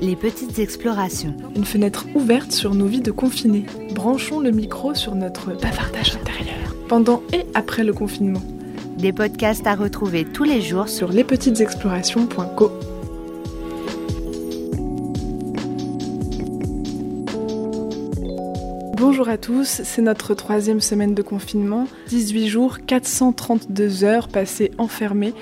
Les petites explorations. Une fenêtre ouverte sur nos vies de confinés. Branchons le micro sur notre bavardage intérieur. Pendant et après le confinement. Des podcasts à retrouver tous les jours sur lespetitesexplorations.co. Bonjour à tous, c'est notre troisième semaine de confinement. 18 jours, 432 heures passées enfermées,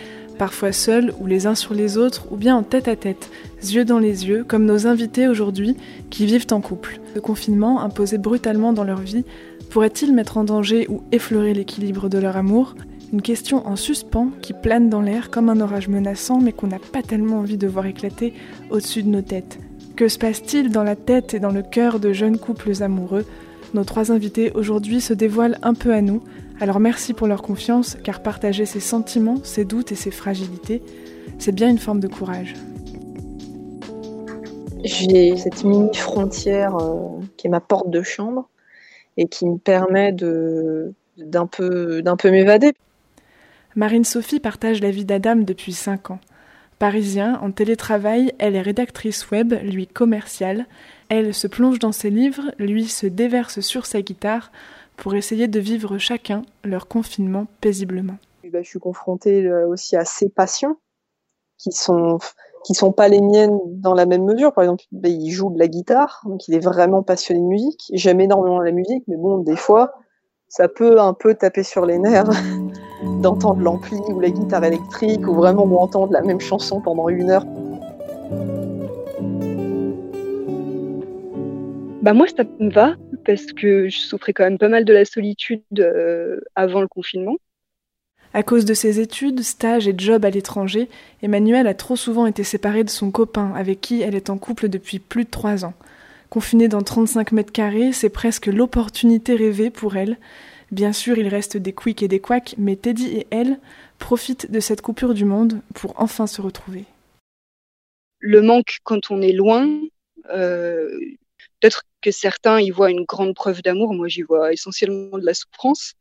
parfois seuls ou les uns sur les autres, ou bien en tête à tête, yeux dans les yeux, comme nos invités aujourd'hui qui vivent en couple. Le confinement, imposé brutalement dans leur vie, pourrait-il mettre en danger ou effleurer l'équilibre de leur amour? Une question en suspens qui plane dans l'air comme un orage menaçant mais qu'on n'a pas tellement envie de voir éclater au-dessus de nos têtes. Que se passe-t-il dans la tête et dans le cœur de jeunes couples amoureux? Nos trois invités aujourd'hui se dévoilent un peu à nous, alors merci pour leur confiance, car partager ses sentiments, ses doutes et ses fragilités, c'est bien une forme de courage. J'ai cette mini frontière euh, qui est ma porte de chambre et qui me permet de d'un peu d'un peu m'évader. Marine Sophie partage la vie d'Adam depuis 5 ans. Parisien, en télétravail, elle est rédactrice web, lui commerciale. Elle se plonge dans ses livres, lui se déverse sur sa guitare pour essayer de vivre chacun leur confinement paisiblement. Bah, je suis confrontée euh, aussi à ces passions qui sont qui sont pas les miennes dans la même mesure. Par exemple, bah, il joue de la guitare, donc il est vraiment passionné de musique. J'aime énormément la musique, mais bon, des fois, ça peut un peu taper sur les nerfs d'entendre l'ampli ou la guitare électrique ou vraiment entendre la même chanson pendant une heure. Bah moi ça me va parce que je souffrais quand même pas mal de la solitude euh, avant le confinement. À cause de ses études, stages et jobs à l'étranger, Emmanuelle a trop souvent été séparée de son copain avec qui elle est en couple depuis plus de trois ans. Confinée dans 35 mètres carrés, c'est presque l'opportunité rêvée pour elle. Bien sûr, il reste des quicks et des quacks, mais Teddy et elle profitent de cette coupure du monde pour enfin se retrouver. Le manque quand on est loin, euh, peut-être que certains y voient une grande preuve d'amour. Moi, j'y vois essentiellement de la souffrance.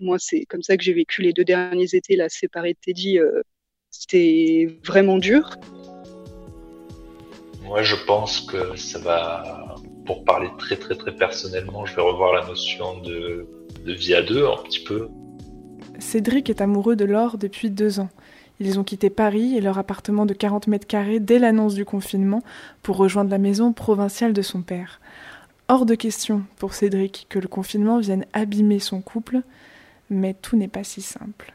Moi, c'est comme ça que j'ai vécu les deux derniers étés, là, séparé de Teddy. Euh, c'était vraiment dur. Moi, je pense que ça va, pour parler très très très personnellement, je vais revoir la notion de, vie à deux un petit peu. Cédric est amoureux de Laure depuis deux ans. Ils ont quitté Paris et leur appartement de 40 mètres carrés dès l'annonce du confinement pour rejoindre la maison provinciale de son père. Hors de question pour Cédric que le confinement vienne abîmer son couple, mais tout n'est pas si simple.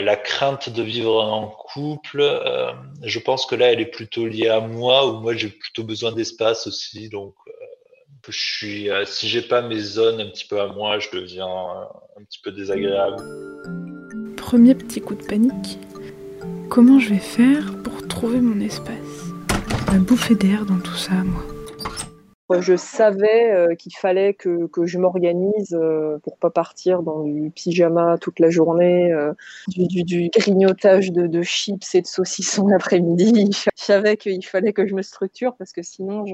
La crainte de vivre en couple, euh, je pense que là, elle est plutôt liée à moi, ou moi j'ai plutôt besoin d'espace aussi. Donc, euh, je suis, euh, si j'ai pas mes zones un petit peu à moi, je deviens un petit peu désagréable. Premier petit coup de panique. Comment je vais faire pour trouver mon espace? Un bouffée d'air dans tout ça, moi je savais euh, qu'il fallait que, je m'organise euh, pour pas partir dans du pyjama toute la journée, euh, du, grignotage de, chips et de saucissons l'après-midi. Je savais qu'il fallait que je me structure parce que sinon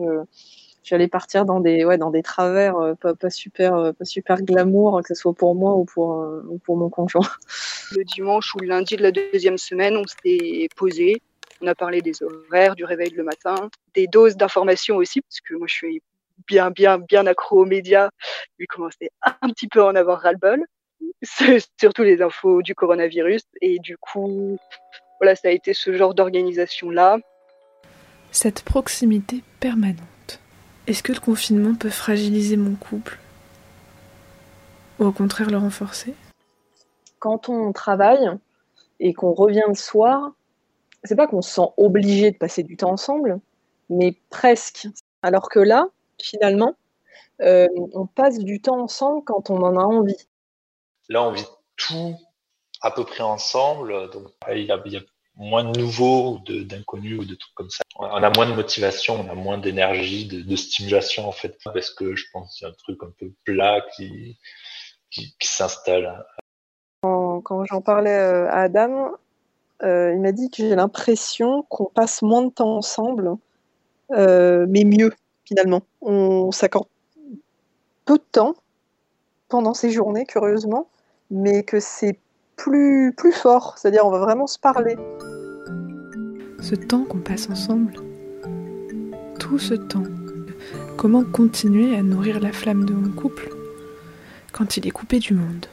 j'allais partir dans des dans des travers pas, super pas super glamour que ce soit pour moi ou pour ou pour mon conjoint. Le dimanche ou le lundi de la deuxième semaine, on s'est posé, on a parlé des horaires, du réveil le matin, des doses d'informations aussi, parce que moi je suis bien, bien, bien accro aux médias. Lui commençait un petit peu à en avoir ras-le-bol, surtout les infos du coronavirus. Et du coup, voilà, ça a été ce genre d'organisation-là. Cette proximité permanente. Est-ce que le confinement peut fragiliser mon couple Ou au contraire le renforcer? Quand on travaille et qu'on revient le soir, c'est pas qu'on se sent obligé de passer du temps ensemble, mais presque. Alors que là, finalement, euh, on passe du temps ensemble quand on en a envie. Là, on vit tout à peu près ensemble, donc il y a, moins de nouveaux, d'inconnus ou de trucs comme ça. On a moins de motivation, on a moins d'énergie, de, stimulation en fait, parce que je pense qu'il y a un truc un peu plat qui, qui, s'installe. Quand, j'en parlais euh, à Adam, euh, il m'a dit que j'ai l'impression qu'on passe moins de temps ensemble, mais mieux finalement. On s'accorde peu de temps pendant ces journées, curieusement, mais que c'est plus, plus fort, c'est-à-dire on va vraiment se parler. ce temps qu'on passe ensemble, tout ce temps, comment continuer à nourrir la flamme de mon couple quand il est coupé du monde?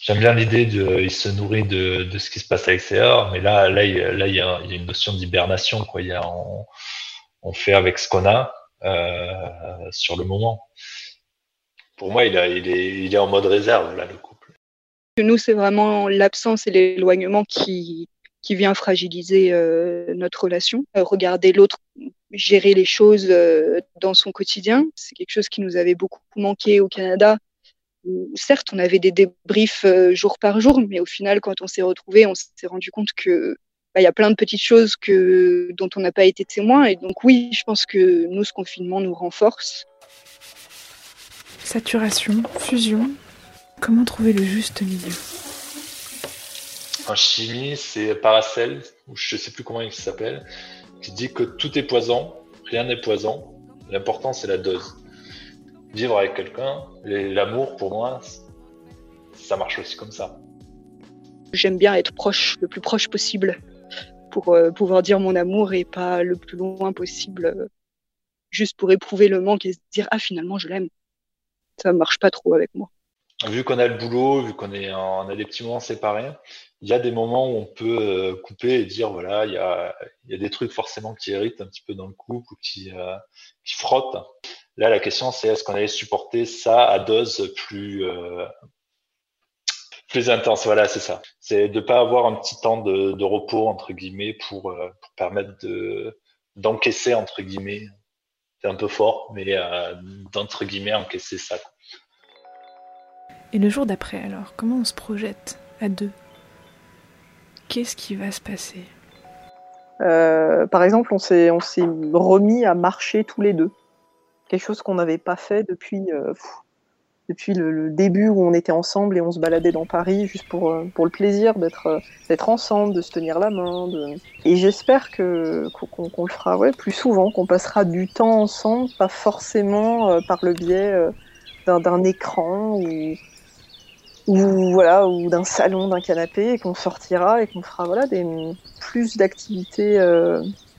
J'aime bien l'idée de, il se nourrit de, de, ce qui se passe à l'extérieur, mais là, là, il, là, il y a, il y a une notion d'hibernation, quoi. Il y a, on, on, fait avec ce qu'on a euh, sur le moment. Pour moi, il, a, il, est, il est en mode réserve là, le Nous, c'est vraiment l'absence et l'éloignement qui, vient fragiliser euh, notre relation. Euh, regarder l'autre gérer les choses euh, dans son quotidien, c'est quelque chose qui nous avait beaucoup manqué au Canada certes, on avait des débriefs jour par jour, mais au final, quand on s'est retrouvés, on s'est rendu compte que bah, il y a plein de petites choses dont on n'a pas été témoin. Et donc oui, je pense que nous, ce confinement nous renforce. Saturation, fusion, comment trouver le juste milieu? En chimie, c'est Paracel, ou je ne sais plus comment il s'appelle, qui dit que tout est poison, rien n'est poison. L'important, c'est la dose vivre avec quelqu'un, l'amour pour moi, ça marche aussi comme ça. J'aime bien être proche, le plus proche possible, pour euh, pouvoir dire mon amour et pas le plus loin possible, euh, juste pour éprouver le manque et se dire ah finalement je l'aime. Ça marche pas trop avec moi. Vu qu'on a le boulot, vu qu'on est on a des petits moments séparés, il y a des moments où on peut euh, couper et dire voilà il y a, y a des trucs forcément qui irritent un petit peu dans le couple ou qui, qui frottent. Là, la question, c'est est-ce qu'on allait supporter ça à dose plus euh, plus intense? Voilà, c'est ça. C'est de pas avoir un petit temps de, de repos entre guillemets pour, euh, pour permettre de d'encaisser entre guillemets. C'est un peu fort, mais euh, d'entre guillemets encaisser ça. Et le jour d'après, alors, comment on se projette à deux? Qu'est-ce qui va se passer? Euh, Par exemple, on s'est remis à marcher tous les deux quelque chose qu'on n'avait pas fait depuis, euh, depuis le, début où on était ensemble et on se baladait dans Paris juste pour, euh, pour le plaisir d'être ensemble, de se tenir la main. Et j'espère qu'on le fera ouais, plus souvent, qu'on passera du temps ensemble, pas forcément par le biais d'un écran ou, ou voilà ou d'un salon, d'un canapé, et qu'on sortira et qu'on fera voilà des plus d'activités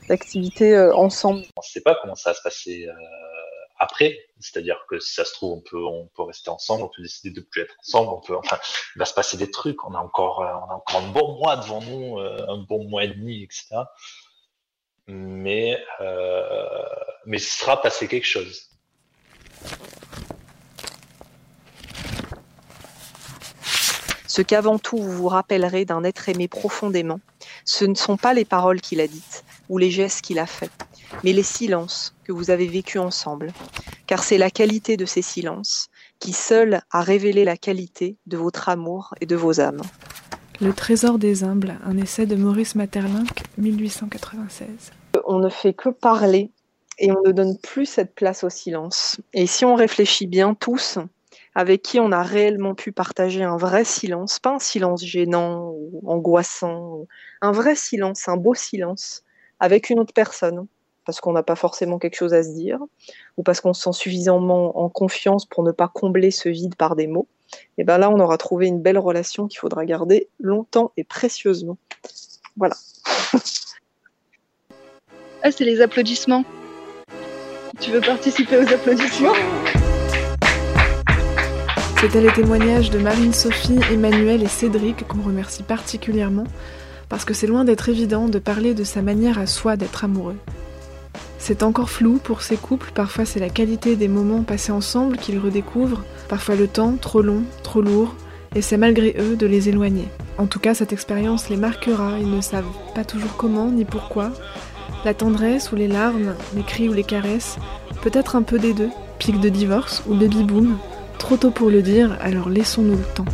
d'activités ensemble. On ne sait pas comment ça va se passer après. C'est-à-dire que si ça se trouve, on peut, on peut rester ensemble, on peut décider de plus être ensemble, on peut, enfin, il va se passer des trucs. On a encore, euh, on a encore un bon mois devant nous, euh, un bon mois et demi, etc. Mais, euh, mais il sera passé quelque chose. Ce qu'avant tout vous vous rappellerez d'un être aimé profondément, ce ne sont pas les paroles qu'il a dites ou les gestes qu'il a faits, mais les silences que vous avez vécus ensemble, car c'est la qualité de ces silences qui seul a révélé la qualité de votre amour et de vos âmes. Le trésor des humbles, un essai de Maurice Maeterlinck, 1896. On ne fait que parler et on ne donne plus cette place au silence. Et si on réfléchit bien tous, avec qui on a réellement pu partager un vrai silence, pas un silence gênant ou angoissant, un vrai silence, un beau silence, avec une autre personne, parce qu'on n'a pas forcément quelque chose à se dire, ou parce qu'on se sent suffisamment en confiance pour ne pas combler ce vide par des mots, et bien là, on aura trouvé une belle relation qu'il faudra garder longtemps et précieusement. Voilà. ah, c'est les applaudissements. Tu veux participer aux applaudissements? C'était les témoignages de Marine, Sophie, Emmanuel et Cédric qu'on remercie particulièrement parce que c'est loin d'être évident de parler de sa manière à soi d'être amoureux. C'est encore flou pour ces couples, parfois c'est la qualité des moments passés ensemble qu'ils redécouvrent, parfois le temps trop long, trop lourd, et c'est malgré eux de les éloigner. En tout cas, cette expérience les marquera, ils ne savent pas toujours comment ni pourquoi. La tendresse ou les larmes, les cris ou les caresses, peut-être un peu des deux, pic de divorce ou baby boom, trop tôt pour le dire, alors laissons-nous le temps.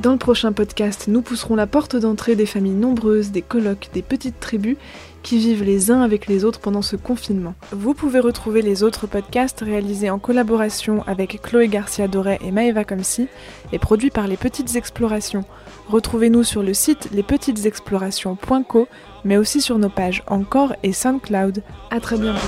Dans le prochain podcast, nous pousserons la porte d'entrée des familles nombreuses, des colloques, des petites tribus qui vivent les uns avec les autres pendant ce confinement. Vous pouvez retrouver les autres podcasts réalisés en collaboration avec Chloé Garcia Doré et Maeva Comsi et produits par Les Petites Explorations. Retrouvez-nous sur le site lespetitesexplorations.co mais aussi sur nos pages Encore et SoundCloud. À très bientôt.